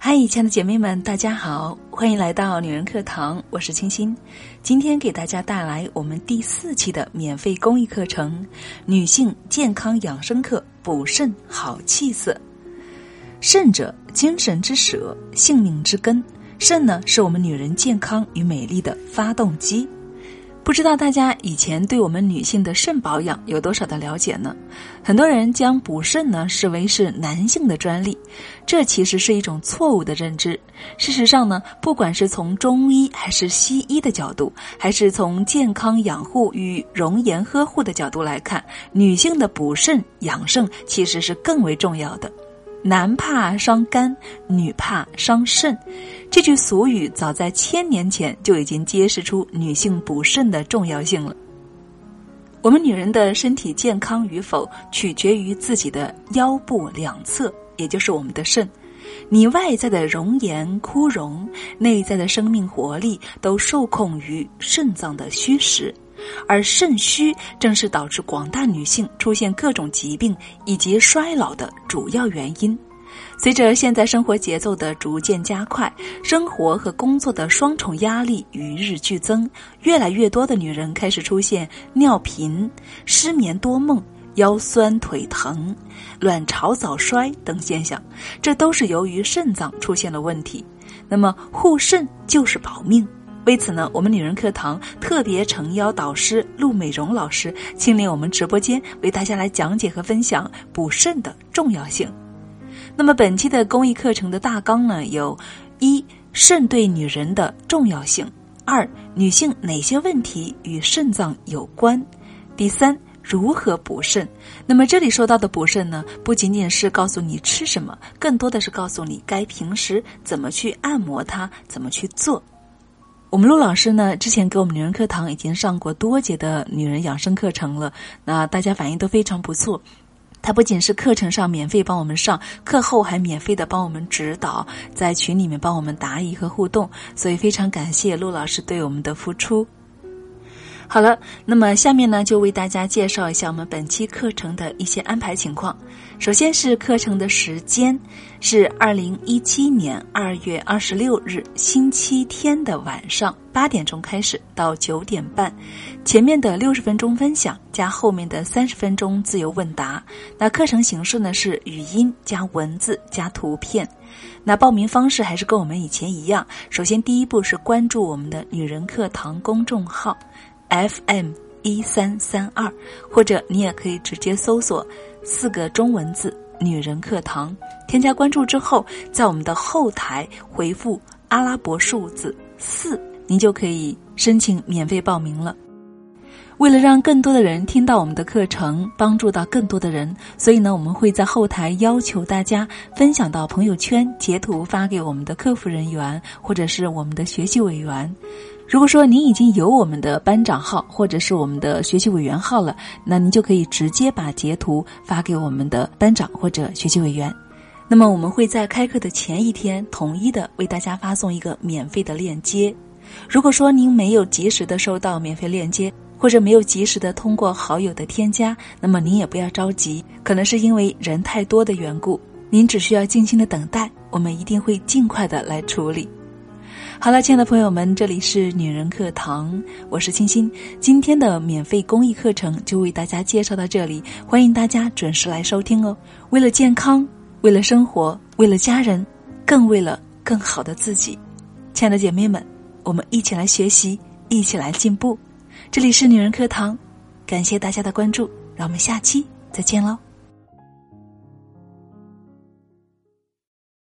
嗨，亲爱的姐妹们，大家好，欢迎来到女人课堂，我是清新。今天给大家带来我们第四期的免费公益课程《女性健康养生课》，补肾好气色。肾者，精神之舍，性命之根。肾呢，是我们女人健康与美丽的发动机。不知道大家以前对我们女性的肾保养有多少的了解呢？很多人将补肾呢视为是男性的专利，这其实是一种错误的认知。事实上呢，不管是从中医还是西医的角度，还是从健康养护与容颜呵护的角度来看，女性的补肾养肾其实是更为重要的。男怕伤肝，女怕伤肾。这句俗语早在千年前就已经揭示出女性补肾的重要性了。我们女人的身体健康与否，取决于自己的腰部两侧，也就是我们的肾。你外在的容颜枯荣，内在的生命活力，都受控于肾脏的虚实。而肾虚正是导致广大女性出现各种疾病以及衰老的主要原因。随着现在生活节奏的逐渐加快，生活和工作的双重压力与日俱增，越来越多的女人开始出现尿频、失眠多梦、腰酸腿疼、卵巢早衰等现象，这都是由于肾脏出现了问题。那么护肾就是保命。为此呢，我们女人课堂特别诚邀导师陆美荣老师亲临我们直播间，为大家来讲解和分享补肾的重要性。那么本期的公益课程的大纲呢，有：一、肾对女人的重要性；二、女性哪些问题与肾脏有关；第三，如何补肾。那么这里说到的补肾呢，不仅仅是告诉你吃什么，更多的是告诉你该平时怎么去按摩它，怎么去做。我们陆老师呢，之前给我们女人课堂已经上过多节的女人养生课程了，那大家反应都非常不错。他不仅是课程上免费帮我们上，课后还免费的帮我们指导，在群里面帮我们答疑和互动，所以非常感谢陆老师对我们的付出。好了，那么下面呢，就为大家介绍一下我们本期课程的一些安排情况。首先是课程的时间，是二零一七年二月二十六日星期天的晚上八点钟开始到九点半，前面的六十分钟分享加后面的三十分钟自由问答。那课程形式呢是语音加文字加图片。那报名方式还是跟我们以前一样，首先第一步是关注我们的女人课堂公众号。FM 一三三二，或者你也可以直接搜索四个中文字“女人课堂”，添加关注之后，在我们的后台回复阿拉伯数字四，您就可以申请免费报名了。为了让更多的人听到我们的课程，帮助到更多的人，所以呢，我们会在后台要求大家分享到朋友圈，截图发给我们的客服人员或者是我们的学习委员。如果说您已经有我们的班长号或者是我们的学习委员号了，那您就可以直接把截图发给我们的班长或者学习委员。那么我们会在开课的前一天统一的为大家发送一个免费的链接。如果说您没有及时的收到免费链接，或者没有及时的通过好友的添加，那么您也不要着急，可能是因为人太多的缘故。您只需要静心的等待，我们一定会尽快的来处理。好了，亲爱的朋友们，这里是女人课堂，我是清新。今天的免费公益课程就为大家介绍到这里，欢迎大家准时来收听哦。为了健康，为了生活，为了家人，更为了更好的自己，亲爱的姐妹们，我们一起来学习，一起来进步。这里是女人课堂，感谢大家的关注，让我们下期再见喽。